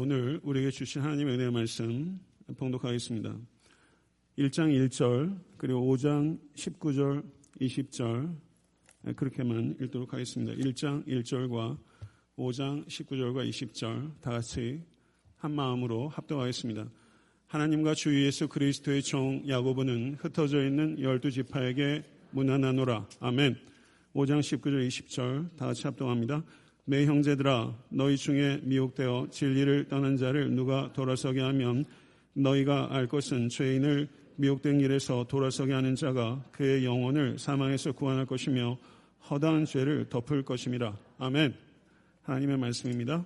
오늘 우리에게 주신 하나님의 은혜의 말씀 봉독하겠습니다. 1장 1절 그리고 5장 19절 20절 그렇게만 읽도록 하겠습니다. 1장 1절과 5장 19절과 20절 다 같이 한 마음으로 합동하겠습니다. 하나님과 주 예수 그리스도의 종 야고보는 흩어져 있는 열두 지파에게 문안하노라. 아멘. 5장 19절 20절 다 같이 합동합니다. 내 형제들아 너희 중에 미혹되어 진리를 떠난 자를 누가 돌아서게 하면 너희가 알 것은 죄인을 미혹된 길에서 돌아서게 하는 자가 그의 영혼을 사망에서 구원할 것이며 허다한 죄를 덮을 것임이라. 아멘. 하나님의 말씀입니다.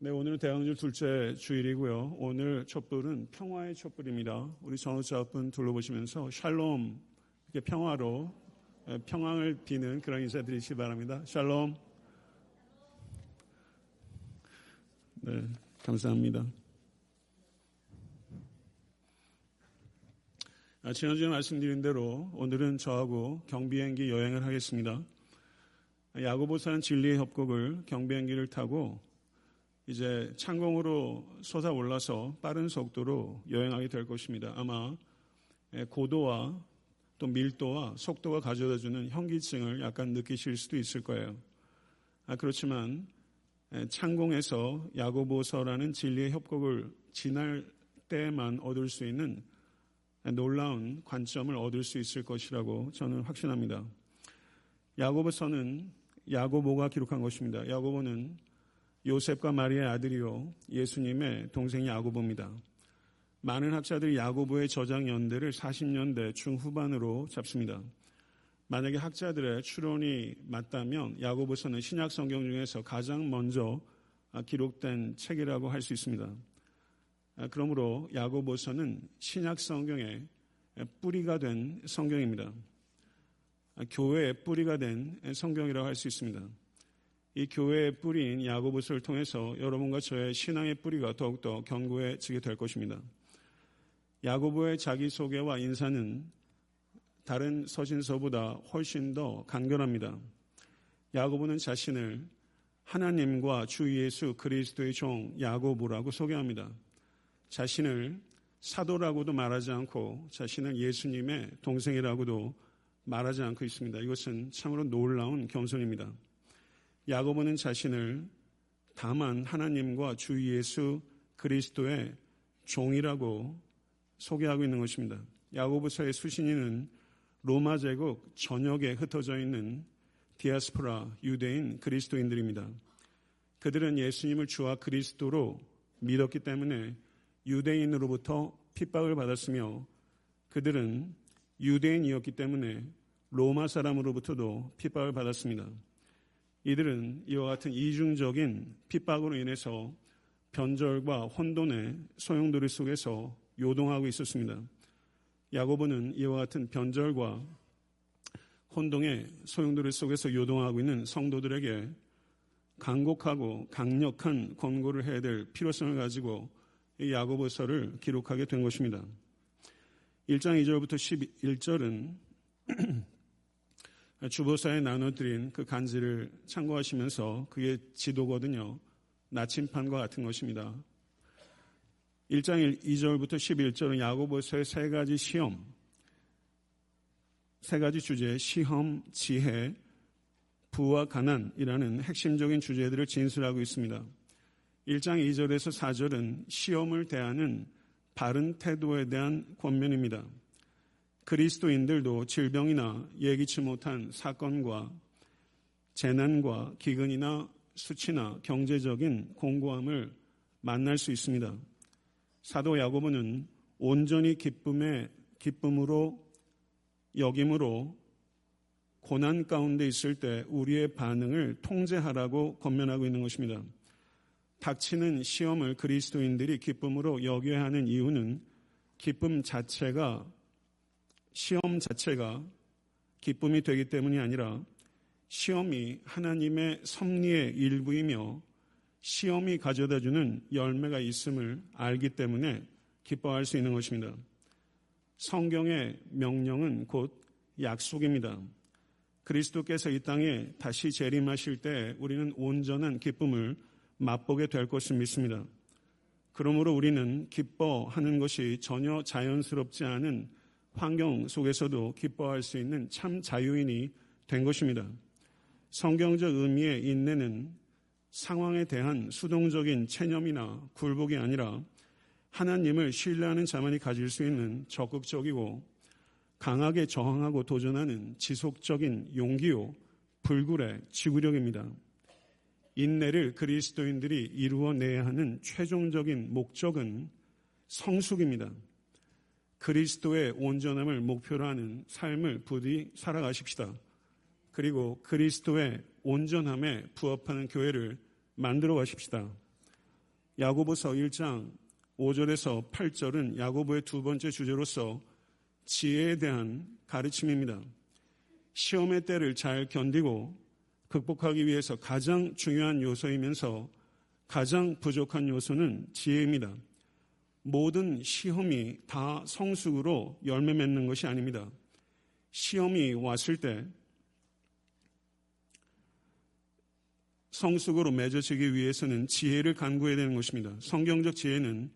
네, 오늘은 대항주 둘째 주일이고요. 오늘 촛불은 평화의 촛불입니다. 우리 전우자분 둘러보시면서 샬롬, 이렇게 평화로 평황을 비는 그런 인사 드리시기 바랍니다. 샬롬. 네, 감사합니다. 아, 지난주에 말씀드린 대로 오늘은 저하고 경비행기 여행을 하겠습니다. 야고보사는 진리의 협곡을 경비행기를 타고 이제 창공으로 솟아 올라서 빠른 속도로 여행하게 될 것입니다. 아마 고도와 또 밀도와 속도가 가져다주는 현기증을 약간 느끼실 수도 있을 거예요. 아, 그렇지만 창공에서 야고보서라는 진리의 협곡을 지날 때만 얻을 수 있는 놀라운 관점을 얻을 수 있을 것이라고 저는 확신합니다. 야고보서는 야고보가 기록한 것입니다. 야고보는 요셉과 마리아의 아들이요 예수님의 동생 야고보입니다. 많은 학자들이 야고보의 저장 연대를 40년대 중후반으로 잡습니다. 만약에 학자들의 추론이 맞다면 야고보서는 신약 성경 중에서 가장 먼저 기록된 책이라고 할 수 있습니다. 그러므로 야고보서는 신약 성경의 뿌리가 된 성경입니다. 교회의 뿌리가 된 성경이라고 할 수 있습니다. 이 교회의 뿌리인 야고보서를 통해서 여러분과 저의 신앙의 뿌리가 더욱더 견고해지게 될 것입니다. 야고보의 자기소개와 인사는 다른 서신서보다 훨씬 더 간결합니다. 야고보는 자신을 하나님과 주 예수 그리스도의 종 야고보라고 소개합니다. 자신을 사도라고도 말하지 않고 자신은 예수님의 동생이라고도 말하지 않고 있습니다. 이것은 참으로 놀라운 겸손입니다. 야고보는 자신을 다만 하나님과 주 예수 그리스도의 종이라고 소개하고 있는 것입니다. 야고보서의 수신인은 로마 제국 전역에 흩어져 있는 디아스포라 유대인 그리스도인들입니다. 그들은 예수님을 주와 그리스도로 믿었기 때문에 유대인으로부터 핍박을 받았으며 그들은 유대인이었기 때문에 로마 사람으로부터도 핍박을 받았습니다. 이들은 이와 같은 이중적인 핍박으로 인해서 변절과 혼돈의 소용돌이 속에서 요동하고 있었습니다. 야고보는 이와 같은 변절과 혼동의 소용돌이 속에서 요동하고 있는 성도들에게 강곡하고 강력한 권고를 해야 될 필요성을 가지고 이 야고보서를 기록하게 된 것입니다. 1장 2절부터 11절은 주보사에 나눠드린 그 간지를 참고하시면서 그게 지도거든요. 나침판과 같은 것입니다. 1장 2절부터 11절은 야고보서의 세 가지 시험, 세 가지 주제, 시험, 지혜, 부와 가난이라는 핵심적인 주제들을 진술하고 있습니다. 1장 2절에서 4절은 시험을 대하는 바른 태도에 대한 권면입니다. 그리스도인들도 질병이나 예기치 못한 사건과 재난과 기근이나 수치나 경제적인 공고함을 만날 수 있습니다. 사도 야고보는 온전히 기쁨의 기쁨으로 여김으로 고난 가운데 있을 때 우리의 반응을 통제하라고 권면하고 있는 것입니다. 닥치는 시험을 그리스도인들이 기쁨으로 여겨야 하는 이유는 기쁨 자체가 시험 자체가 기쁨이 되기 때문이 아니라 시험이 하나님의 섭리의 일부이며 시험이 가져다 주는 열매가 있음을 알기 때문에 기뻐할 수 있는 것입니다. 성경의 명령은 곧 약속입니다. 그리스도께서 이 땅에 다시 재림하실 때 우리는 온전한 기쁨을 맛보게 될 것을 믿습니다. 그러므로 우리는 기뻐하는 것이 전혀 자연스럽지 않은 환경 속에서도 기뻐할 수 있는 참 자유인이 된 것입니다. 성경적 의미의 인내는 상황에 대한 수동적인 체념이나 굴복이 아니라 하나님을 신뢰하는 자만이 가질 수 있는 적극적이고 강하게 저항하고 도전하는 지속적인 용기요, 불굴의 지구력입니다. 인내를 그리스도인들이 이루어내야 하는 최종적인 목적은 성숙입니다. 그리스도의 온전함을 목표로 하는 삶을 부디 살아가십시다. 그리고 그리스도의 온전함에 부합하는 교회를 만들어 가십시다. 야고보서 1장 5절에서 8절은 야고보의 두 번째 주제로서 지혜에 대한 가르침입니다. 시험의 때를 잘 견디고 극복하기 위해서 가장 중요한 요소이면서 가장 부족한 요소는 지혜입니다. 모든 시험이 다 성숙으로 열매 맺는 것이 아닙니다. 시험이 왔을 때 성숙으로 맺어지기 위해서는 지혜를 간구해야 되는 것입니다. 성경적 지혜는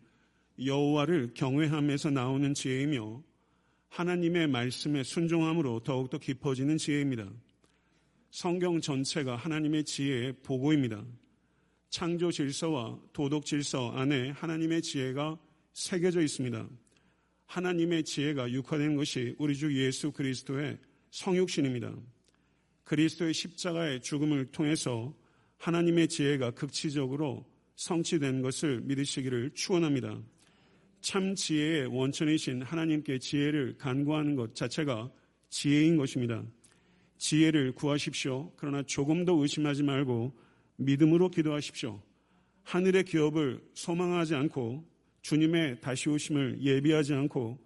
여호와를 경외함에서 나오는 지혜이며 하나님의 말씀에 순종함으로 더욱더 깊어지는 지혜입니다. 성경 전체가 하나님의 지혜의 보고입니다. 창조 질서와 도덕 질서 안에 하나님의 지혜가 새겨져 있습니다. 하나님의 지혜가 육화된 것이 우리 주 예수 그리스도의 성육신입니다. 그리스도의 십자가의 죽음을 통해서 하나님의 지혜가 극치적으로 성취된 것을 믿으시기를 축원합니다. 참 지혜의 원천이신 하나님께 지혜를 간구하는 것 자체가 지혜인 것입니다. 지혜를 구하십시오. 그러나 조금 더 의심하지 말고 믿음으로 기도하십시오. 하늘의 기업을 소망하지 않고 주님의 다시 오심을 예비하지 않고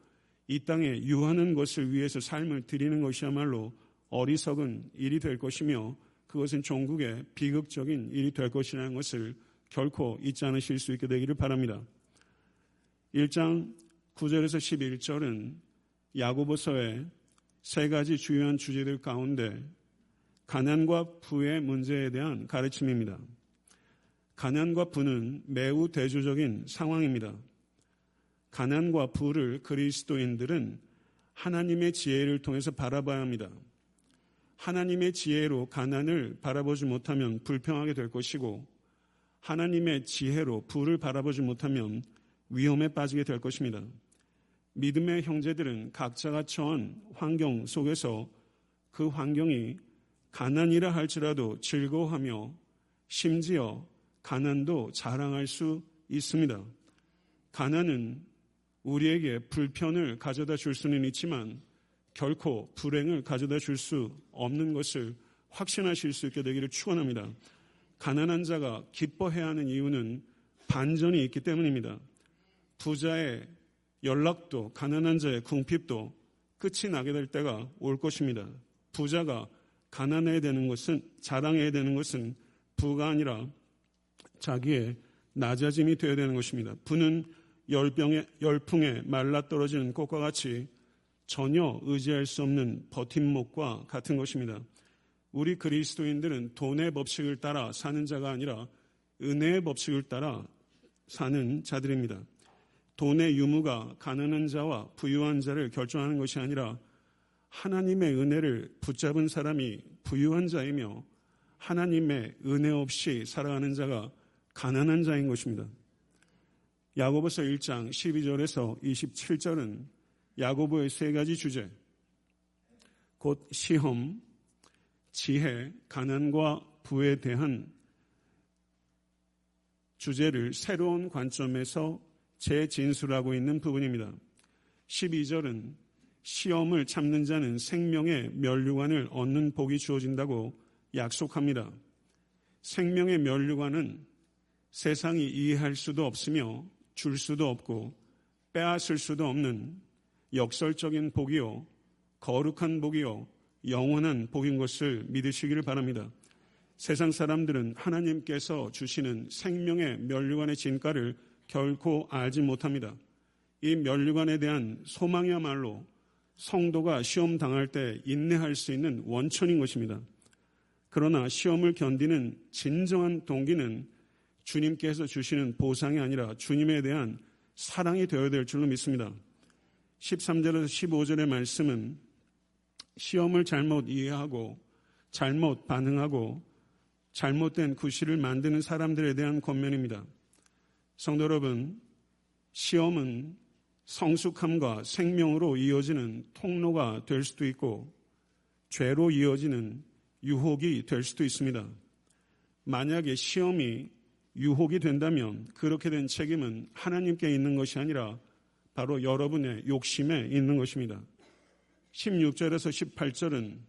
이 땅에 유하는 것을 위해서 삶을 드리는 것이야말로 어리석은 일이 될 것이며 그것은 종국의 비극적인 일이 될 것이라는 것을 결코 잊지 않으실 수 있게 되기를 바랍니다. 1장 9절에서 11절은 야고보서의 세 가지 주요한 주제들 가운데 가난과 부의 문제에 대한 가르침입니다. 가난과 부는 매우 대조적인 상황입니다. 가난과 부를 그리스도인들은 하나님의 지혜를 통해서 바라봐야 합니다. 하나님의 지혜로 가난을 바라보지 못하면 불평하게 될 것이고 하나님의 지혜로 부를 바라보지 못하면 위험에 빠지게 될 것입니다. 믿음의 형제들은 각자가 처한 환경 속에서 그 환경이 가난이라 할지라도 즐거워하며 심지어 가난도 자랑할 수 있습니다. 가난은 우리에게 불편을 가져다 줄 수는 있지만 결코 불행을 가져다 줄 수 없는 것을 확신하실 수 있게 되기를 축원합니다. 가난한 자가 기뻐해야 하는 이유는 반전이 있기 때문입니다. 부자의 연락도 가난한 자의 궁핍도 끝이 나게 될 때가 올 것입니다. 부자가 가난해야 되는 것은 자랑해야 되는 것은 부가 아니라 자기의 낮아짐이 되어야 되는 것입니다. 부는 열병에, 열풍에 말라 떨어지는 꽃과 같이 전혀 의지할 수 없는 버팀목과 같은 것입니다. 우리 그리스도인들은 돈의 법칙을 따라 사는 자가 아니라 은혜의 법칙을 따라 사는 자들입니다. 돈의 유무가 가난한 자와 부유한 자를 결정하는 것이 아니라 하나님의 은혜를 붙잡은 사람이 부유한 자이며 하나님의 은혜 없이 살아가는 자가 가난한 자인 것입니다. 야고보서 1장 12절에서 27절은 야고보의 세 가지 주제, 곧 시험, 지혜, 가난과 부에 대한 주제를 새로운 관점에서 재진술하고 있는 부분입니다. 12절은 시험을 참는 자는 생명의 면류관을 얻는 복이 주어진다고 약속합니다. 생명의 면류관은 세상이 이해할 수도 없으며 줄 수도 없고 빼앗을 수도 없는 역설적인 복이요, 거룩한 복이요, 영원한 복인 것을 믿으시기를 바랍니다. 세상 사람들은 하나님께서 주시는 생명의 면류관의 진가를 결코 알지 못합니다. 이 면류관에 대한 소망이야말로 성도가 시험 당할 때 인내할 수 있는 원천인 것입니다. 그러나 시험을 견디는 진정한 동기는 주님께서 주시는 보상이 아니라 주님에 대한 사랑이 되어야 될 줄로 믿습니다. 13절에서 15절의 말씀은 시험을 잘못 이해하고 잘못 반응하고 잘못된 구실을 만드는 사람들에 대한 권면입니다. 성도 여러분, 시험은 성숙함과 생명으로 이어지는 통로가 될 수도 있고 죄로 이어지는 유혹이 될 수도 있습니다. 만약에 시험이 유혹이 된다면 그렇게 된 책임은 하나님께 있는 것이 아니라 바로 여러분의 욕심에 있는 것입니다. 16절에서 18절은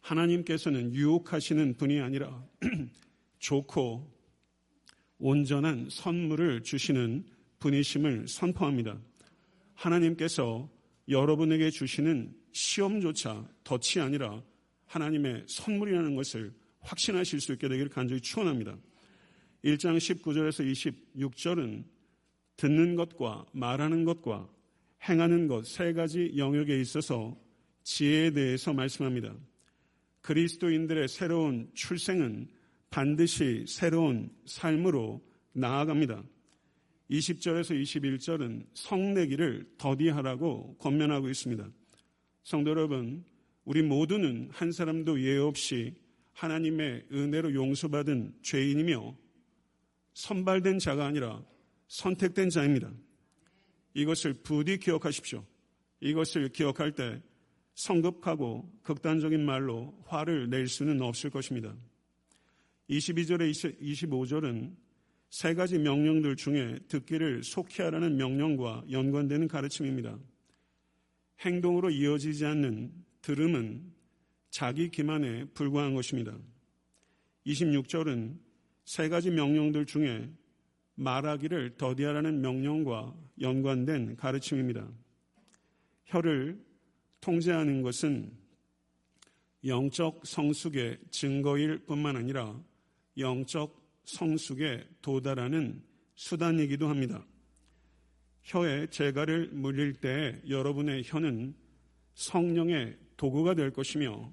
하나님께서는 유혹하시는 분이 아니라 좋고 온전한 선물을 주시는 분이심을 선포합니다. 하나님께서 여러분에게 주시는 시험조차 덫이 아니라 하나님의 선물이라는 것을 확신하실 수 있게 되기를 간절히 축원합니다. 1장 19절에서 26절은 듣는 것과 말하는 것과 행하는 것 세 가지 영역에 있어서 지혜에 대해서 말씀합니다. 그리스도인들의 새로운 출생은 반드시 새로운 삶으로 나아갑니다. 20절에서 21절은 성내기를 더디하라고 권면하고 있습니다. 성도 여러분, 우리 모두는 한 사람도 예외 없이 하나님의 은혜로 용서받은 죄인이며 선발된 자가 아니라 선택된 자입니다. 이것을 부디 기억하십시오. 이것을 기억할 때 성급하고 극단적인 말로 화를 낼 수는 없을 것입니다. 22절에 25절은 세 가지 명령들 중에 듣기를 속히 하라는 명령과 연관되는 가르침입니다. 행동으로 이어지지 않는 들음은 자기 기만에 불과한 것입니다. 26절은 세 가지 명령들 중에 말하기를 더디하라는 명령과 연관된 가르침입니다. 혀를 통제하는 것은 영적 성숙의 증거일 뿐만 아니라 영적 성숙에 도달하는 수단이기도 합니다. 혀에 재갈을 물릴 때 여러분의 혀는 성령의 도구가 될 것이며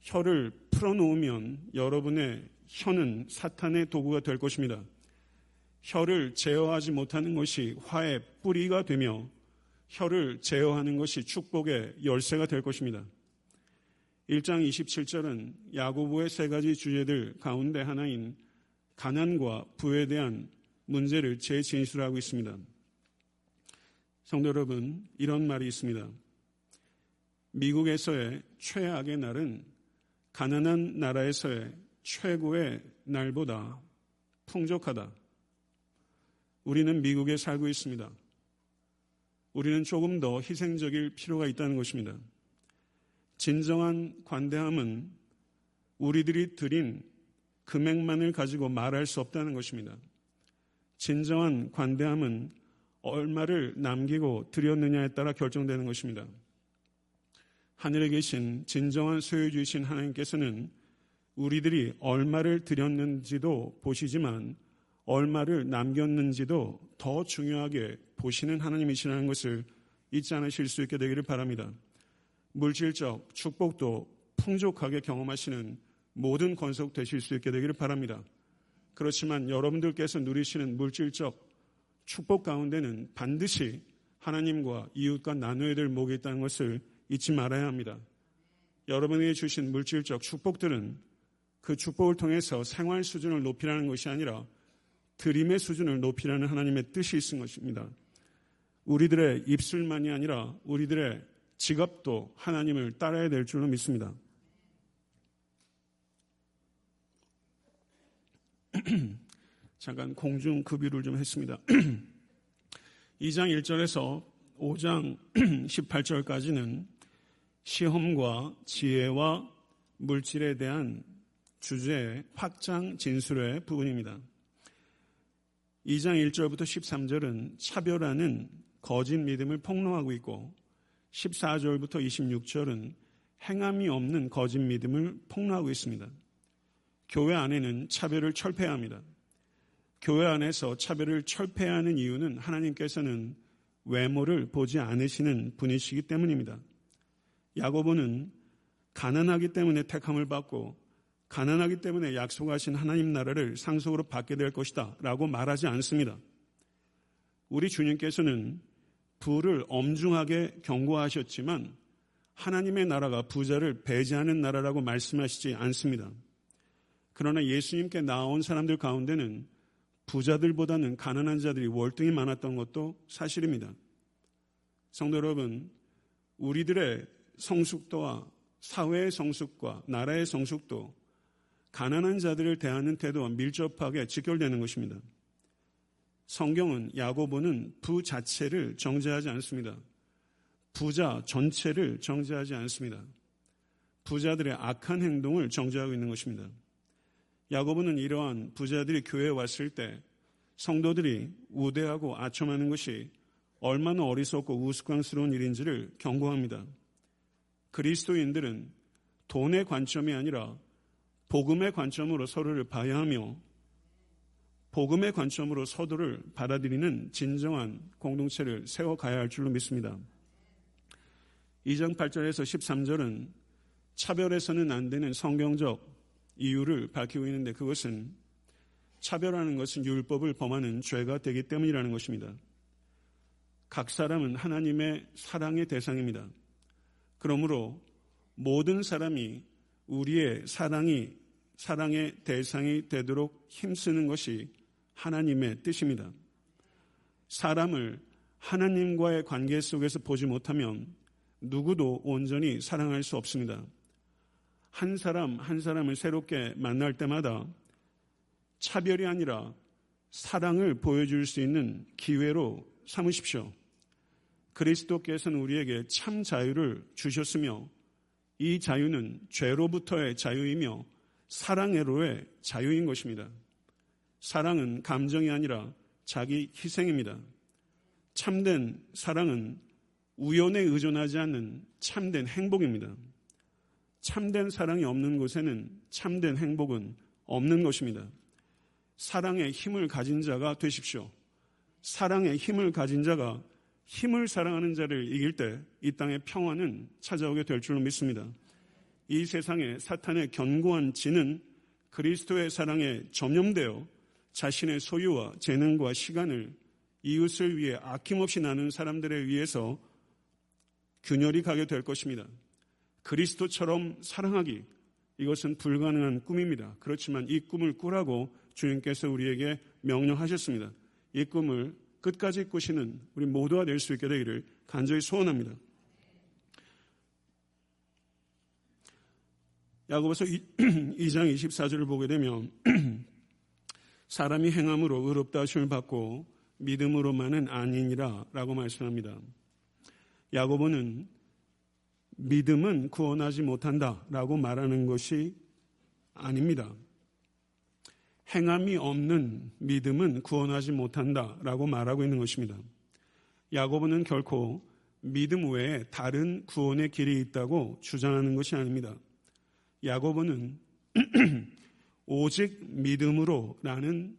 혀를 풀어놓으면 여러분의 혀는 사탄의 도구가 될 것입니다. 혀를 제어하지 못하는 것이 화의 뿌리가 되며 혀를 제어하는 것이 축복의 열쇠가 될 것입니다. 1장 27절은 야고보의 세 가지 주제들 가운데 하나인 가난과 부에 대한 문제를 재진술하고 있습니다. 성도 여러분, 이런 말이 있습니다. 미국에서의 최악의 날은 가난한 나라에서의 최고의 날보다 풍족하다. 우리는 미국에 살고 있습니다. 우리는 조금 더 희생적일 필요가 있다는 것입니다. 진정한 관대함은 우리들이 드린 금액만을 가지고 말할 수 없다는 것입니다. 진정한 관대함은 얼마를 남기고 드렸느냐에 따라 결정되는 것입니다. 하늘에 계신 진정한 소유주이신 하나님께서는 우리들이 얼마를 드렸는지도 보시지만 얼마를 남겼는지도 더 중요하게 보시는 하나님이시라는 것을 잊지 않으실 수 있게 되기를 바랍니다. 물질적 축복도 풍족하게 경험하시는 모든 권속 되실 수 있게 되기를 바랍니다. 그렇지만 여러분들께서 누리시는 물질적 축복 가운데는 반드시 하나님과 이웃과 나누어야 될 목이 있다는 것을 잊지 말아야 합니다. 여러분에게 주신 물질적 축복들은 그 축복을 통해서 생활 수준을 높이라는 것이 아니라 드림의 수준을 높이라는 하나님의 뜻이 있은 것입니다. 우리들의 입술만이 아니라 우리들의 직업도 하나님을 따라야 될 줄로 믿습니다. 잠깐 공중 급유를 좀 했습니다. 2장 1절에서 5장 18절까지는 시험과 지혜와 물질에 대한 주제의 확장 진술의 부분입니다. 2장 1절부터 13절은 차별하는 거짓 믿음을 폭로하고 있고 14절부터 26절은 행함이 없는 거짓 믿음을 폭로하고 있습니다. 교회 안에는 차별을 철폐해야 합니다. 교회 안에서 차별을 철폐하는 이유는 하나님께서는 외모를 보지 않으시는 분이시기 때문입니다. 야고보는 가난하기 때문에 택함을 받고 가난하기 때문에 약속하신 하나님 나라를 상속으로 받게 될 것이다 라고 말하지 않습니다. 우리 주님께서는 부를 엄중하게 경고하셨지만 하나님의 나라가 부자를 배제하는 나라라고 말씀하시지 않습니다. 그러나 예수님께 나온 사람들 가운데는 부자들보다는 가난한 자들이 월등히 많았던 것도 사실입니다. 성도 여러분, 우리들의 성숙도와 사회의 성숙과 나라의 성숙도 가난한 자들을 대하는 태도와 밀접하게 직결되는 것입니다. 성경은 야고보는 부 자체를 정죄하지 않습니다. 부자 전체를 정죄하지 않습니다. 부자들의 악한 행동을 정죄하고 있는 것입니다. 야고보는 이러한 부자들이 교회에 왔을 때 성도들이 우대하고 아첨하는 것이 얼마나 어리석고 우스꽝스러운 일인지를 경고합니다. 그리스도인들은 돈의 관점이 아니라 복음의 관점으로 서로를 봐야 하며 복음의 관점으로 서로를 받아들이는 진정한 공동체를 세워가야 할 줄로 믿습니다. 2장 8절에서 13절은 차별해서는 안 되는 성경적 이유를 밝히고 있는데 그것은 차별하는 것은 율법을 범하는 죄가 되기 때문이라는 것입니다. 각 사람은 하나님의 사랑의 대상입니다. 그러므로 모든 사람이 우리의 사랑이 사랑의 대상이 되도록 힘쓰는 것이 하나님의 뜻입니다. 사람을 하나님과의 관계 속에서 보지 못하면 누구도 온전히 사랑할 수 없습니다. 한 사람 한 사람을 새롭게 만날 때마다 차별이 아니라 사랑을 보여줄 수 있는 기회로 삼으십시오. 그리스도께서는 우리에게 참 자유를 주셨으며 이 자유는 죄로부터의 자유이며 사랑으로의 자유인 것입니다. 사랑은 감정이 아니라 자기 희생입니다. 참된 사랑은 우연에 의존하지 않는 참된 행복입니다. 참된 사랑이 없는 곳에는 참된 행복은 없는 것입니다. 사랑의 힘을 가진 자가 되십시오. 사랑의 힘을 가진 자가 힘을 사랑하는 자를 이길 때 이 땅의 평화는 찾아오게 될 줄로 믿습니다. 이 세상에 사탄의 견고한 진은 그리스도의 사랑에 점염되어 자신의 소유와 재능과 시간을 이웃을 위해 아낌없이 나눈 사람들에 의해서 균열이 가게 될 것입니다. 그리스도처럼 사랑하기 이것은 불가능한 꿈입니다. 그렇지만 이 꿈을 꾸라고 주님께서 우리에게 명령하셨습니다. 이 꿈을 끝까지 꾸시는 우리 모두가 될 수 있게 되기를 간절히 소원합니다. 야고보서 2장 24절을 보게 되면 사람이 행함으로 의롭다 하심을 받고 믿음으로만은 아니니라 라고 말씀합니다. 야고보는 믿음은 구원하지 못한다 라고 말하는 것이 아닙니다. 행함이 없는 믿음은 구원하지 못한다 라고 말하고 있는 것입니다. 야고보는 결코 믿음 외에 다른 구원의 길이 있다고 주장하는 것이 아닙니다. 야고보는 오직 믿음으로 라는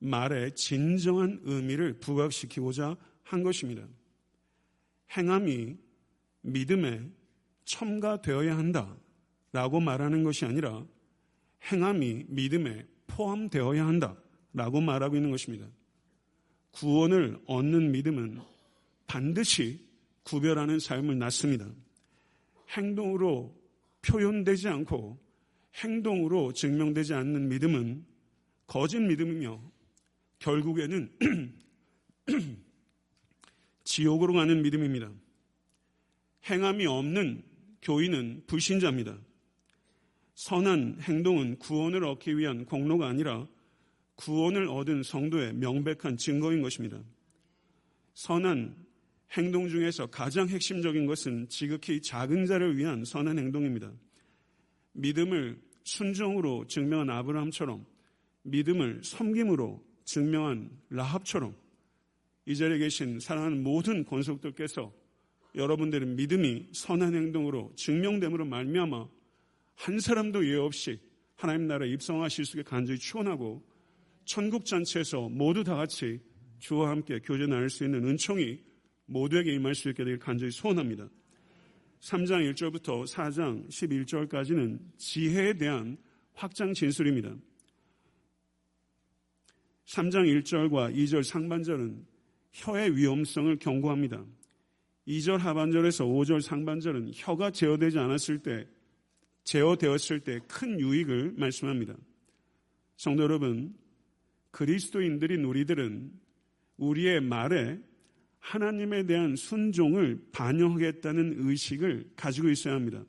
말의 진정한 의미를 부각시키고자 한 것입니다. 행함이 믿음에 첨가되어야 한다라고 말하는 것이 아니라 행함이 믿음에 포함되어야 한다 라고 말하고 있는 것입니다. 구원을 얻는 믿음은 반드시 구별하는 삶을 낳습니다. 행동으로 표현되지 않고 행동으로 증명되지 않는 믿음은 거짓 믿음이며 결국에는 지옥으로 가는 믿음입니다. 행함이 없는 교인은 불신자입니다. 선한 행동은 구원을 얻기 위한 공로가 아니라 구원을 얻은 성도의 명백한 증거인 것입니다. 선한 행동 중에서 가장 핵심적인 것은 지극히 작은 자를 위한 선한 행동입니다. 믿음을 순종으로 증명한 아브라함처럼 믿음을 섬김으로 증명한 라합처럼 이 자리에 계신 사랑하는 모든 권속들께서 여러분들의 믿음이 선한 행동으로 증명됨으로 말미암아 한 사람도 예외 없이 하나님 나라에 입성하실 수 있게 간절히 추원하고 천국 잔치에서 모두 다 같이 주와 함께 교제 나눌 수 있는 은총이 모두에게 임할 수 있게 되길 간절히 소원합니다. 3장 1절부터 4장 11절까지는 지혜에 대한 확장 진술입니다. 3장 1절과 2절 상반절은 혀의 위험성을 경고합니다. 2절 하반절에서 5절 상반절은 혀가 제어되지 않았을 때, 제어되었을 때 큰 유익을 말씀합니다. 성도 여러분, 그리스도인들인 우리들은 우리의 말에 하나님에 대한 순종을 반영하겠다는 의식을 가지고 있어야 합니다.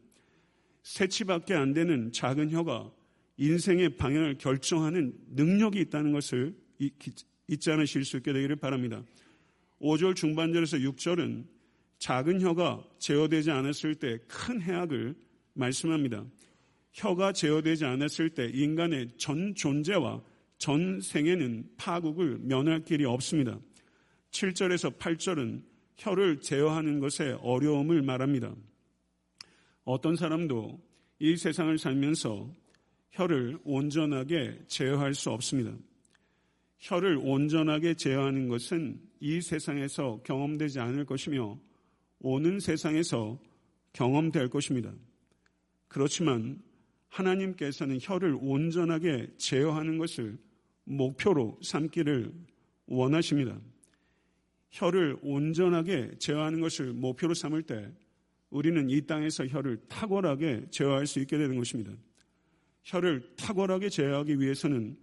새치밖에 안 되는 작은 혀가 인생의 방향을 결정하는 능력이 있다는 것을 잊지 않으실 수 있게 되기를 바랍니다. 5절 중반절에서 6절은 작은 혀가 제어되지 않았을 때 큰 해악을 말씀합니다. 혀가 제어되지 않았을 때 인간의 전 존재와 전 생에는 파국을 면할 길이 없습니다. 7절에서 8절은 혀를 제어하는 것의 어려움을 말합니다. 어떤 사람도 이 세상을 살면서 혀를 온전하게 제어할 수 없습니다. 혀를 온전하게 제어하는 것은 이 세상에서 경험되지 않을 것이며 오는 세상에서 경험될 것입니다. 그렇지만 하나님께서는 혀를 온전하게 제어하는 것을 목표로 삼기를 원하십니다. 혀를 온전하게 제어하는 것을 목표로 삼을 때 우리는 이 땅에서 혀를 탁월하게 제어할 수 있게 되는 것입니다. 혀를 탁월하게 제어하기 위해서는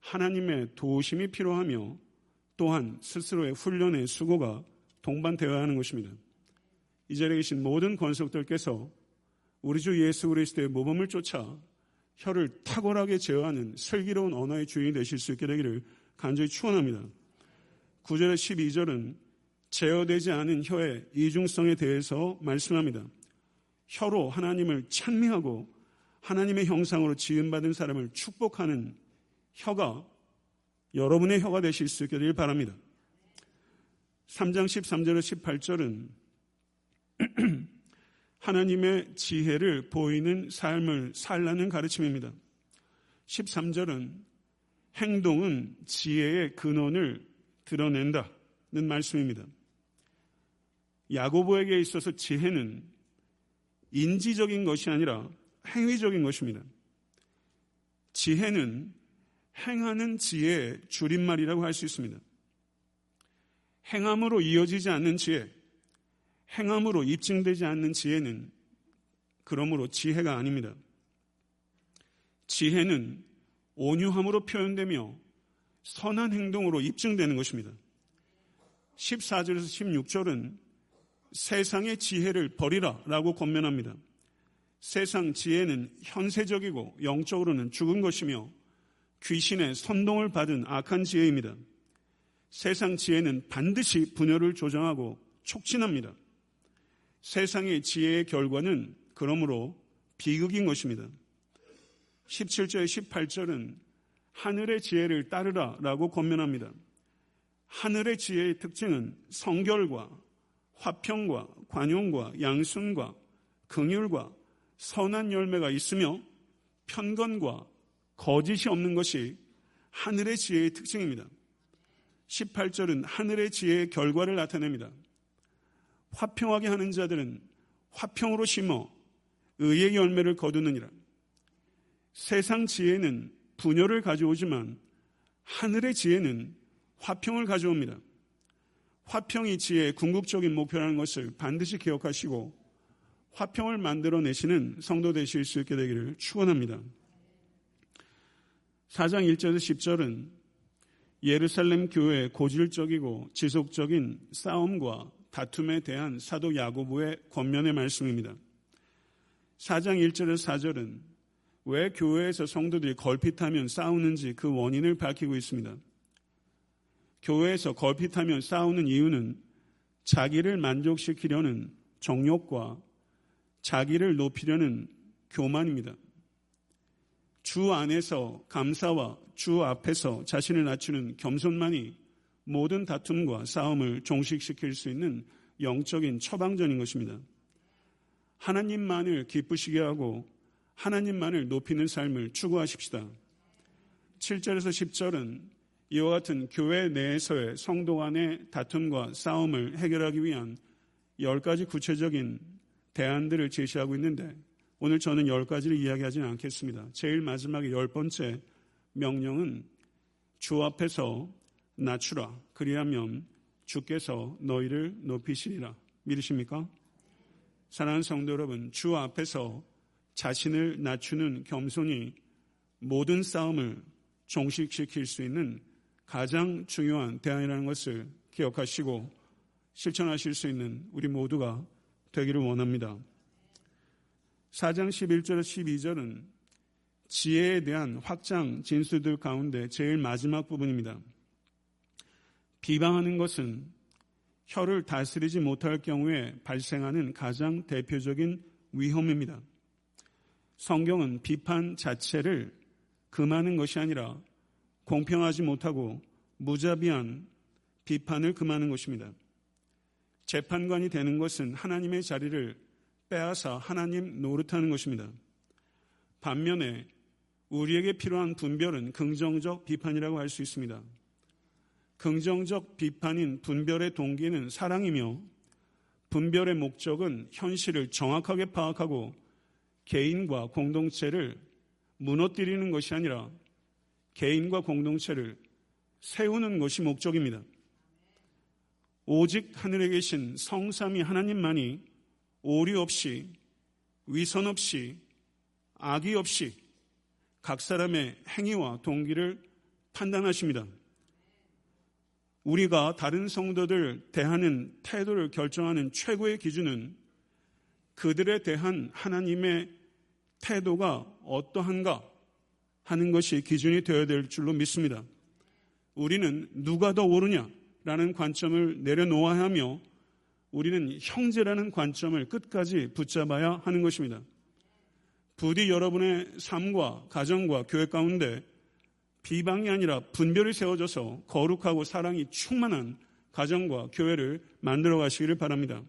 하나님의 도심이 필요하며 또한 스스로의 훈련의 수고가 동반되어야 하는 것입니다. 이 자리에 계신 모든 권속들께서 우리 주 예수 그리스도의 모범을 쫓아 혀를 탁월하게 제어하는 슬기로운 언어의 주인이 되실 수 있게 되기를 간절히 축원합니다. 9절에 12절은 제어되지 않은 혀의 이중성에 대해서 말씀합니다. 혀로 하나님을 찬미하고 하나님의 형상으로 지음받은 사람을 축복하는 혀가 여러분의 혀가 되실 수 있기를 바랍니다. 3장 13절에 18절은 하나님의 지혜를 보이는 삶을 살라는 가르침입니다. 13절은 행동은 지혜의 근원을 드러낸다는 말씀입니다. 야고보에게 있어서 지혜는 인지적인 것이 아니라 행위적인 것입니다. 지혜는 행하는 지혜의 줄임말이라고 할 수 있습니다. 행함으로 이어지지 않는 지혜, 행함으로 입증되지 않는 지혜는 그러므로 지혜가 아닙니다. 지혜는 온유함으로 표현되며 선한 행동으로 입증되는 것입니다. 14절에서 16절은 세상의 지혜를 버리라 라고 권면합니다. 세상 지혜는 현세적이고 영적으로는 죽은 것이며 귀신의 선동을 받은 악한 지혜입니다. 세상 지혜는 반드시 분열을 조정하고 촉진합니다. 세상의 지혜의 결과는 그러므로 비극인 것입니다. 17절, 18절은 하늘의 지혜를 따르라 라고 권면합니다. 하늘의 지혜의 특징은 성결과 화평과 관용과 양순과 긍휼과 선한 열매가 있으며 편건과 거짓이 없는 것이 하늘의 지혜의 특징입니다. 18절은 하늘의 지혜의 결과를 나타냅니다. 화평하게 하는 자들은 화평으로 심어 의의 열매를 거두느니라. 세상 지혜는 분열을 가져오지만 하늘의 지혜는 화평을 가져옵니다. 화평이 지혜의 궁극적인 목표라는 것을 반드시 기억하시고 화평을 만들어내시는 성도 되실 수 있게 되기를 축원합니다. 4장 1절에서 10절은 예루살렘 교회의 고질적이고 지속적인 싸움과 다툼에 대한 사도 야고보의 권면의 말씀입니다. 4장 1절에서 4절은 왜 교회에서 성도들이 걸핏하면 싸우는지 그 원인을 밝히고 있습니다. 교회에서 걸핏하면 싸우는 이유는 자기를 만족시키려는 정욕과 자기를 높이려는 교만입니다. 주 안에서 감사와 주 앞에서 자신을 낮추는 겸손만이 모든 다툼과 싸움을 종식시킬 수 있는 영적인 처방전인 것입니다. 하나님만을 기쁘시게 하고 하나님만을 높이는 삶을 추구하십시다. 7절에서 10절은 이와 같은 교회 내에서의 성도 간의 다툼과 싸움을 해결하기 위한 10가지 구체적인 대안들을 제시하고 있는데 오늘 저는 열 가지를 이야기하지는 않겠습니다. 제일 마지막에 열 번째 명령은 주 앞에서 낮추라. 그리하면 주께서 너희를 높이시리라. 믿으십니까? 사랑하는 성도 여러분, 주 앞에서 자신을 낮추는 겸손이 모든 싸움을 종식시킬 수 있는 가장 중요한 대안이라는 것을 기억하시고 실천하실 수 있는 우리 모두가 되기를 원합니다. 4장 11절 12절은 지혜에 대한 확장 진수들 가운데 제일 마지막 부분입니다. 비방하는 것은 혀를 다스리지 못할 경우에 발생하는 가장 대표적인 위험입니다. 성경은 비판 자체를 금하는 것이 아니라 공평하지 못하고 무자비한 비판을 금하는 것입니다. 재판관이 되는 것은 하나님의 자리를 빼앗아 하나님 노릇하는 것입니다. 반면에 우리에게 필요한 분별은 긍정적 비판이라고 할 수 있습니다. 긍정적 비판인 분별의 동기는 사랑이며 분별의 목적은 현실을 정확하게 파악하고 개인과 공동체를 무너뜨리는 것이 아니라 개인과 공동체를 세우는 것이 목적입니다. 오직 하늘에 계신 성삼이 하나님만이 오류 없이 위선 없이 악의 없이 각 사람의 행위와 동기를 판단하십니다. 우리가 다른 성도들 대하는 태도를 결정하는 최고의 기준은 그들에 대한 하나님의 태도가 어떠한가 하는 것이 기준이 되어야 될 줄로 믿습니다. 우리는 누가 더 옳으냐라는 관점을 내려놓아야 하며 우리는 형제라는 관점을 끝까지 붙잡아야 하는 것입니다. 부디 여러분의 삶과 가정과 교회 가운데 비방이 아니라 분별이 세워져서 거룩하고 사랑이 충만한 가정과 교회를 만들어 가시기를 바랍니다.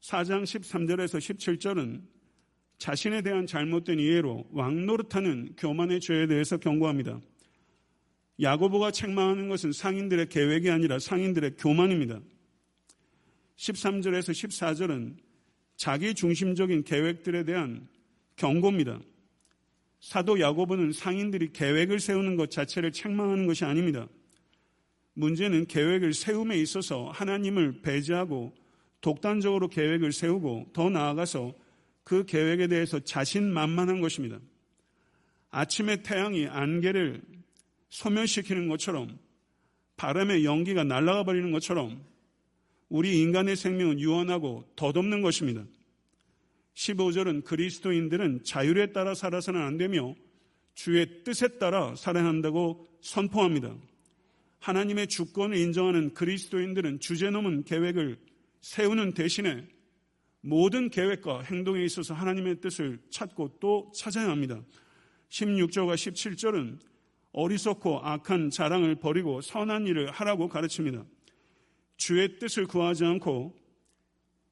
4장 13절에서 17절은 자신에 대한 잘못된 이해로 왕노릇하는 교만의 죄에 대해서 경고합니다. 야고보가 책망하는 것은 상인들의 계획이 아니라 상인들의 교만입니다. 13절에서 14절은 자기 중심적인 계획들에 대한 경고입니다. 사도 야고보는 상인들이 계획을 세우는 것 자체를 책망하는 것이 아닙니다. 문제는 계획을 세움에 있어서 하나님을 배제하고 독단적으로 계획을 세우고 더 나아가서 그 계획에 대해서 자신만만한 것입니다. 아침에 태양이 안개를 소멸시키는 것처럼 바람의 연기가 날아가 버리는 것처럼 우리 인간의 생명은 유한하고 덧없는 것입니다. 15절은 그리스도인들은 자율에 따라 살아서는 안 되며 주의 뜻에 따라 살아야 한다고 선포합니다. 하나님의 주권을 인정하는 그리스도인들은 주제넘은 계획을 세우는 대신에 모든 계획과 행동에 있어서 하나님의 뜻을 찾고 또 찾아야 합니다. 16절과 17절은 어리석고 악한 자랑을 버리고 선한 일을 하라고 가르칩니다. 주의 뜻을 구하지 않고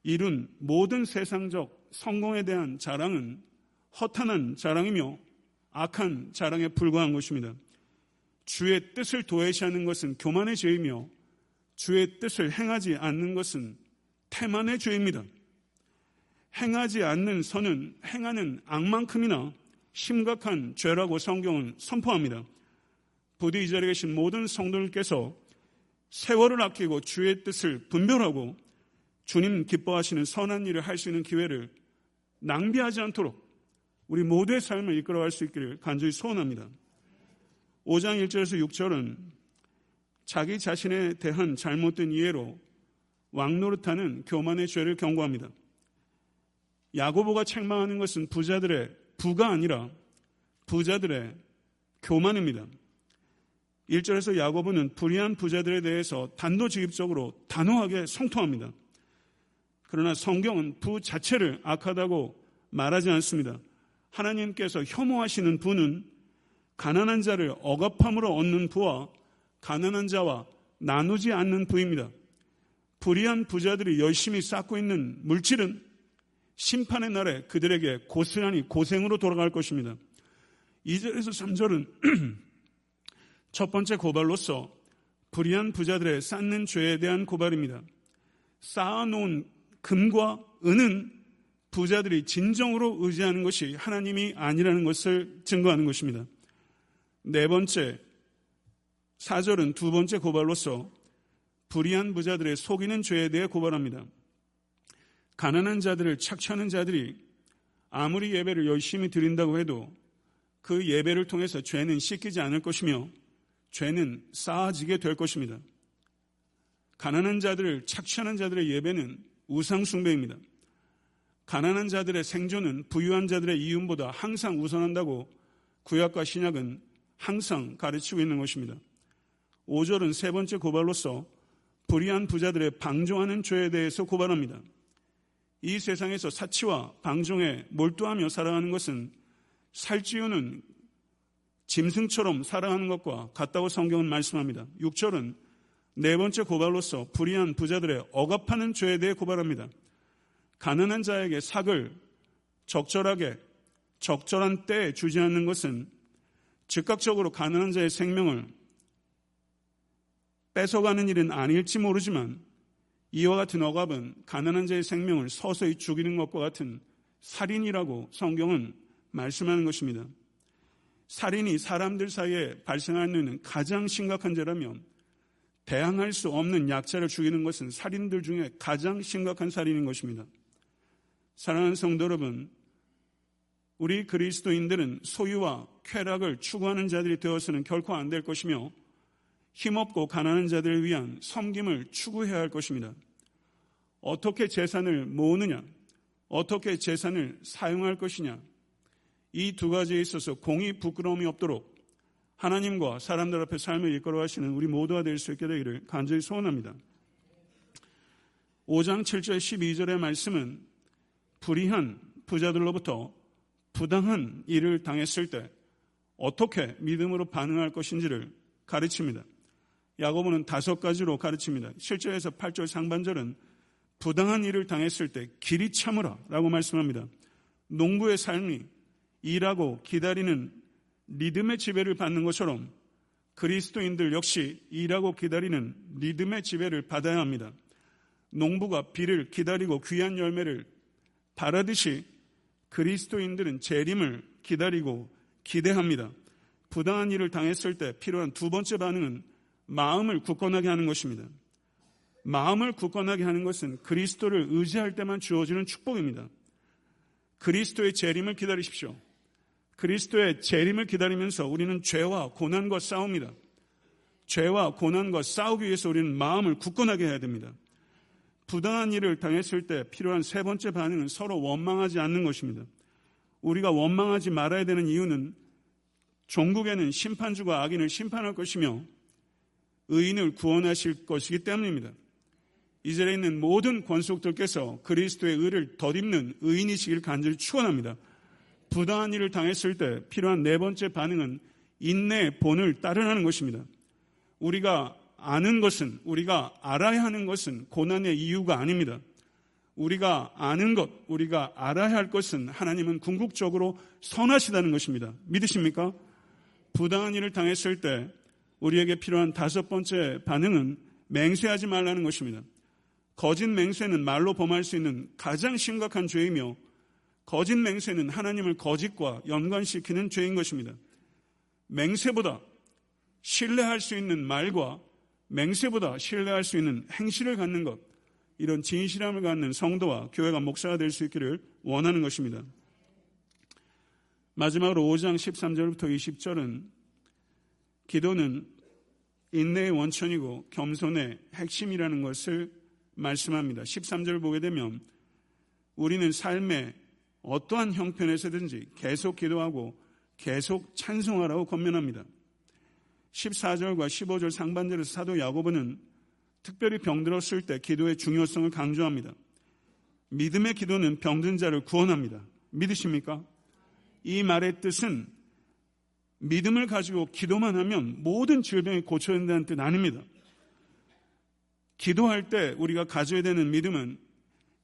이룬 모든 세상적 성공에 대한 자랑은 허탄한 자랑이며 악한 자랑에 불과한 것입니다. 주의 뜻을 도외시하는 것은 교만의 죄이며 주의 뜻을 행하지 않는 것은 태만의 죄입니다. 행하지 않는 선은 행하는 악만큼이나 심각한 죄라고 성경은 선포합니다. 부디 이 자리에 계신 모든 성도들께서 세월을 아끼고 주의 뜻을 분별하고 주님 기뻐하시는 선한 일을 할 수 있는 기회를 낭비하지 않도록 우리 모두의 삶을 이끌어갈 수 있기를 간절히 소원합니다. 5장 1절에서 6절은 자기 자신에 대한 잘못된 이해로 왕노릇하는 교만의 죄를 경고합니다. 야고보가 책망하는 것은 부자들의 부가 아니라 부자들의 교만입니다. 1절에서 야고보는 불의한 부자들에 대해서 단도직입적으로 단호하게 성토합니다. 그러나 성경은 부 자체를 악하다고 말하지 않습니다. 하나님께서 혐오하시는 부는 가난한 자를 억압함으로 얻는 부와 가난한 자와 나누지 않는 부입니다. 불의한 부자들이 열심히 쌓고 있는 물질은 심판의 날에 그들에게 고스란히 고생으로 돌아갈 것입니다. 2절에서 3절은 첫 번째 고발로서 불의한 부자들의 쌓는 죄에 대한 고발입니다. 쌓아놓은 금과 은은 부자들이 진정으로 의지하는 것이 하나님이 아니라는 것을 증거하는 것입니다. 네 번째, 사절은 두 번째 고발로서 불의한 부자들의 속이는 죄에 대해 고발합니다. 가난한 자들을 착취하는 자들이 아무리 예배를 열심히 드린다고 해도 그 예배를 통해서 죄는 씻기지 않을 것이며 죄는 쌓아지게 될 것입니다. 가난한 자들을 착취하는 자들의 예배는 우상숭배입니다. 가난한 자들의 생존은 부유한 자들의 이윤보다 항상 우선한다고 구약과 신약은 항상 가르치고 있는 것입니다. 5절은 세 번째 고발로서 불의한 부자들의 방종하는 죄에 대해서 고발합니다. 이 세상에서 사치와 방종에 몰두하며 살아가는 것은 살찌우는 짐승처럼 살아가는 것과 같다고 성경은 말씀합니다. 6절은 네 번째 고발로서 불의한 부자들의 억압하는 죄에 대해 고발합니다. 가난한 자에게 삭을 적절하게 적절한 때에 주지 않는 것은 즉각적으로 가난한 자의 생명을 뺏어가는 일은 아닐지 모르지만 이와 같은 억압은 가난한 자의 생명을 서서히 죽이는 것과 같은 살인이라고 성경은 말씀하는 것입니다. 살인이 사람들 사이에 발생하는 가장 심각한 죄라면 대항할 수 없는 약자를 죽이는 것은 살인들 중에 가장 심각한 살인인 것입니다. 사랑하는 성도 여러분, 우리 그리스도인들은 소유와 쾌락을 추구하는 자들이 되어서는 결코 안 될 것이며 힘없고 가난한 자들을 위한 섬김을 추구해야 할 것입니다. 어떻게 재산을 모으느냐, 어떻게 재산을 사용할 것이냐, 이 두 가지에 있어서 공이 부끄러움이 없도록 하나님과 사람들 앞에 삶을 이끌어 가시는 우리 모두가 될 수 있게 되기를 간절히 소원합니다. 5장 7절 12절의 말씀은 불의한 부자들로부터 부당한 일을 당했을 때 어떻게 믿음으로 반응할 것인지를 가르칩니다. 야고보는 다섯 가지로 가르칩니다. 7절에서 8절 상반절은 부당한 일을 당했을 때 길이 참으라 라고 말씀합니다. 농부의 삶이 일하고 기다리는 리듬의 지배를 받는 것처럼 그리스도인들 역시 일하고 기다리는 리듬의 지배를 받아야 합니다. 농부가 비를 기다리고 귀한 열매를 바라듯이 그리스도인들은 재림을 기다리고 기대합니다. 부당한 일을 당했을 때 필요한 두 번째 반응은 마음을 굳건하게 하는 것입니다. 마음을 굳건하게 하는 것은 그리스도를 의지할 때만 주어지는 축복입니다. 그리스도의 재림을 기다리십시오. 그리스도의 재림을 기다리면서 우리는 죄와 고난과 싸웁니다. 죄와 고난과 싸우기 위해서 우리는 마음을 굳건하게 해야 됩니다. 부당한 일을 당했을 때 필요한 세 번째 반응은 서로 원망하지 않는 것입니다. 우리가 원망하지 말아야 되는 이유는 종국에는 심판주가 악인을 심판할 것이며 의인을 구원하실 것이기 때문입니다. 이 자리에 있는 모든 권속들께서 그리스도의 의를 덧입는 의인이시길 간절히 축원합니다. 부당한 일을 당했을 때 필요한 네 번째 반응은 인내의 본을 따르는 것입니다. 우리가 아는 것은 우리가 알아야 하는 것은 고난의 이유가 아닙니다. 우리가 아는 것, 우리가 알아야 할 것은 하나님은 궁극적으로 선하시다는 것입니다. 믿으십니까? 부당한 일을 당했을 때 우리에게 필요한 다섯 번째 반응은 맹세하지 말라는 것입니다. 거짓 맹세는 말로 범할 수 있는 가장 심각한 죄이며 거짓 맹세는 하나님을 거짓과 연관시키는 죄인 것입니다. 맹세보다 신뢰할 수 있는 말과 맹세보다 신뢰할 수 있는 행실을 갖는 것, 이런 진실함을 갖는 성도와 교회가 목사가 될 수 있기를 원하는 것입니다. 마지막으로 5장 13절부터 20절은 기도는 인내의 원천이고 겸손의 핵심이라는 것을 말씀합니다. 13절을 보게 되면 우리는 삶의 어떠한 형편에서든지 계속 기도하고 계속 찬송하라고 권면합니다. 14절과 15절 상반절에서 사도 야고보는 특별히 병들었을 때 기도의 중요성을 강조합니다. 믿음의 기도는 병든 자를 구원합니다. 믿으십니까? 이 말의 뜻은 믿음을 가지고 기도만 하면 모든 질병이 고쳐진다는 뜻 아닙니다. 기도할 때 우리가 가져야 되는 믿음은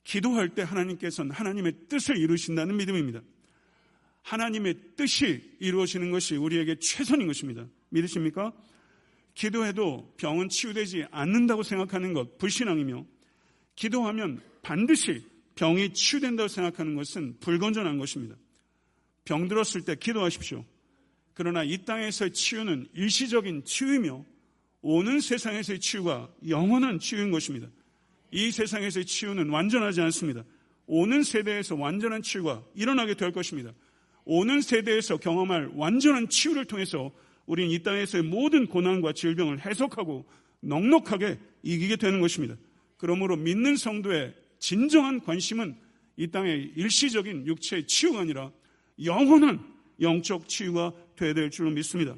기도할 때 하나님께서는 하나님의 뜻을 이루신다는 믿음입니다. 하나님의 뜻이 이루어지는 것이 우리에게 최선인 것입니다. 믿으십니까? 기도해도 병은 치유되지 않는다고 생각하는 것 불신앙이며 기도하면 반드시 병이 치유된다고 생각하는 것은 불건전한 것입니다. 병 들었을 때 기도하십시오. 그러나 이 땅에서의 치유는 일시적인 치유이며 오는 세상에서의 치유가 영원한 치유인 것입니다. 이 세상에서의 치유는 완전하지 않습니다. 오는 세대에서 완전한 치유가 일어나게 될 것입니다. 오는 세대에서 경험할 완전한 치유를 통해서 우리는 이 땅에서의 모든 고난과 질병을 해석하고 넉넉하게 이기게 되는 것입니다. 그러므로 믿는 성도의 진정한 관심은 이 땅의 일시적인 육체의 치유가 아니라 영원한 영적 치유가 되어야 될 줄로 믿습니다.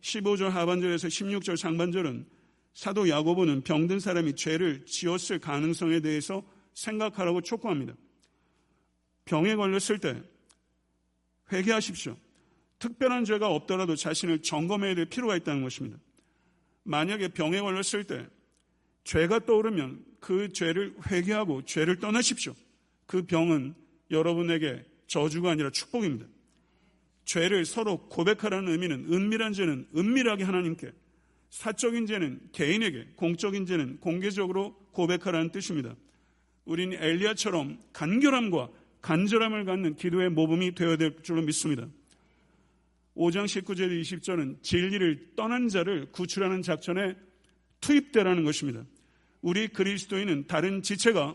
15절 하반절에서 16절 상반절은 사도 야고보는 병든 사람이 죄를 지었을 가능성에 대해서 생각하라고 촉구합니다. 병에 걸렸을 때 회개하십시오. 특별한 죄가 없더라도 자신을 점검해야 될 필요가 있다는 것입니다. 만약에 병에 걸렸을 때 죄가 떠오르면 그 죄를 회개하고 죄를 떠나십시오. 그 병은 여러분에게 저주가 아니라 축복입니다. 죄를 서로 고백하라는 의미는 은밀한 죄는 은밀하게 하나님께, 사적인 죄는 개인에게, 공적인 죄는 공개적으로 고백하라는 뜻입니다. 우린 엘리야처럼 간결함과 간절함을 갖는 기도의 모범이 되어야 될 줄로 믿습니다. 5장 19절 20절은 진리를 떠난 자를 구출하는 작전에 투입되라는 것입니다. 우리 그리스도인은 다른 지체가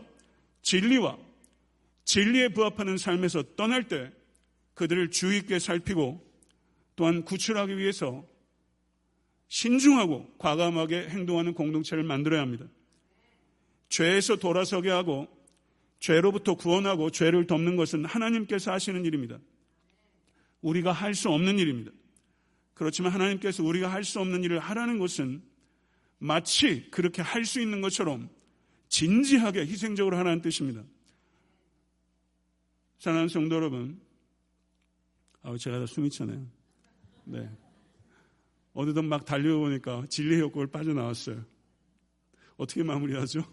진리와 진리에 부합하는 삶에서 떠날 때 그들을 주의 있게 살피고 또한 구출하기 위해서 신중하고 과감하게 행동하는 공동체를 만들어야 합니다. 죄에서 돌아서게 하고 죄로부터 구원하고 죄를 덮는 것은 하나님께서 하시는 일입니다. 우리가 할 수 없는 일입니다. 그렇지만 하나님께서 우리가 할 수 없는 일을 하라는 것은 마치 그렇게 할 수 있는 것처럼 진지하게 희생적으로 하라는 뜻입니다. 사랑하는 성도 여러분, 아, 제가 다 숨이 차네요. 네. 어느덧 막 달려보니까 진리의 효과를 빠져나왔어요. 어떻게 마무리하죠?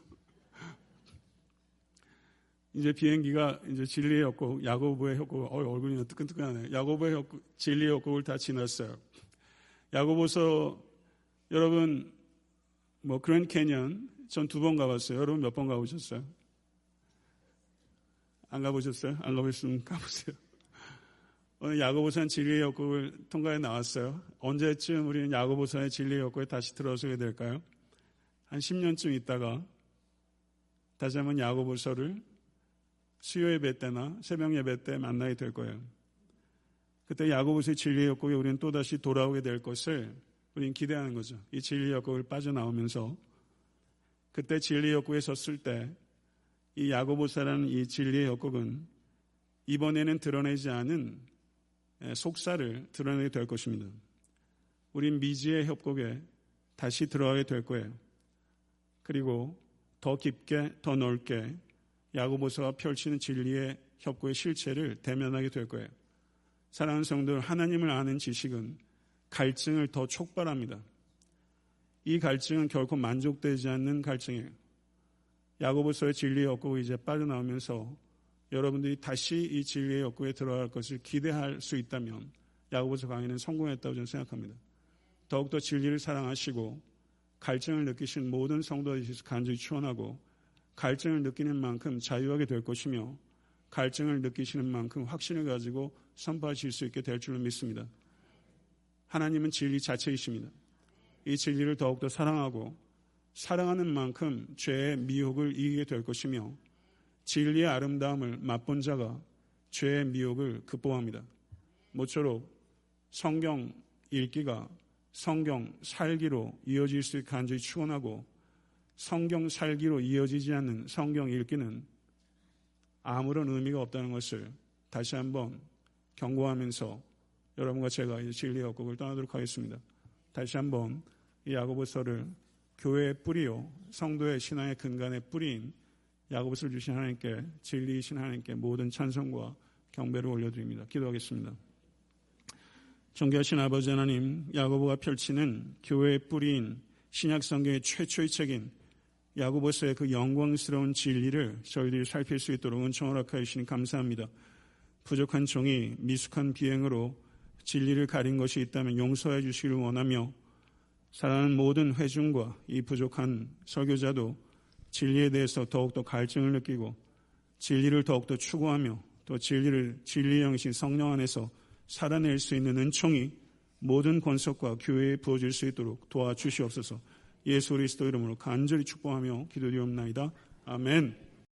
이제 비행기가 이제 진리의 협곡, 야고보의 협곡, 어, 얼굴이 뜨끈뜨끈하네. 야고보의 협곡, 진리의 협곡을 다 지났어요. 야고보서 여러분 뭐 그랜 캐년 전 두 번 가봤어요. 여러분 몇 번 가보셨어요? 안 가보셨어요? 안 가보셨으면 가보세요. 오늘 야고보산 진리의 협곡을 통과해 나왔어요. 언제쯤 우리는 야고보산의 진리의 협곡에 다시 들어서게 될까요? 한 10년쯤 있다가 다시 한번 야고보서를 수요 예배 때나 새벽 예배 때 만나게 될 거예요. 그때 야고보스의 진리의 역곡에 우리는 또다시 돌아오게 될 것을 우리는 기대하는 거죠. 이 진리의 역곡을 빠져나오면서 그때 진리의 역곡에 섰을 때 이 야고보사라는 이 진리의 역곡은 이번에는 드러내지 않은 속사를 드러내게 될 것입니다. 우린 미지의 협곡에 다시 들어가게 될 거예요. 그리고 더 깊게, 더 넓게 야고보서가 펼치는 진리의 협고의 실체를 대면하게 될 거예요. 사랑하는 성도들, 하나님을 아는 지식은 갈증을 더 촉발합니다. 이 갈증은 결코 만족되지 않는 갈증이에요. 야고보서의 진리의 역고 이제 빠져나오면서 여러분들이 다시 이 진리의 역고에 들어갈 것을 기대할 수 있다면 야고보서 강의는 성공했다고 저는 생각합니다. 더욱더 진리를 사랑하시고 갈증을 느끼신 모든 성도들이 간절히 추원하고 갈증을 느끼는 만큼 자유하게 될 것이며 갈증을 느끼시는 만큼 확신을 가지고 선포하실 수 있게 될 줄로 믿습니다. 하나님은 진리 자체이십니다. 이 진리를 더욱더 사랑하고 사랑하는 만큼 죄의 미혹을 이기게 될 것이며 진리의 아름다움을 맛본 자가 죄의 미혹을 극복합니다. 모쪼록 성경 읽기가 성경 살기로 이어질 수 있게 간절히 축원하고 성경 살기로 이어지지 않는 성경 읽기는 아무런 의미가 없다는 것을 다시 한번 경고하면서 여러분과 제가 이제 진리의 억곡을 떠나도록 하겠습니다. 다시 한번 이 야고보서를 교회의 뿌리요 성도의 신앙의 근간의 뿌리인 야고보서를 주신 하나님께 진리이신 하나님께 모든 찬성과 경배를 올려드립니다. 기도하겠습니다. 존귀하신 아버지 하나님, 야고보가 펼치는 교회의 뿌리인 신약 성경의 최초의 책인 야고보서의 그 영광스러운 진리를 저희들이 살필 수 있도록 은총을 허락하여 주시니 감사합니다. 부족한 종이 미숙한 비행으로 진리를 가린 것이 있다면 용서해 주시기를 원하며 사랑하는 모든 회중과 이 부족한 설교자도 진리에 대해서 더욱더 갈증을 느끼고 진리를 더욱더 추구하며 또 진리를 진리 영신 성령 안에서 살아낼 수 있는 은총이 모든 권속과 교회에 부어질 수 있도록 도와주시옵소서 예수 그리스도 이름으로 간절히 축복하며 기도드리옵나이다. 아멘.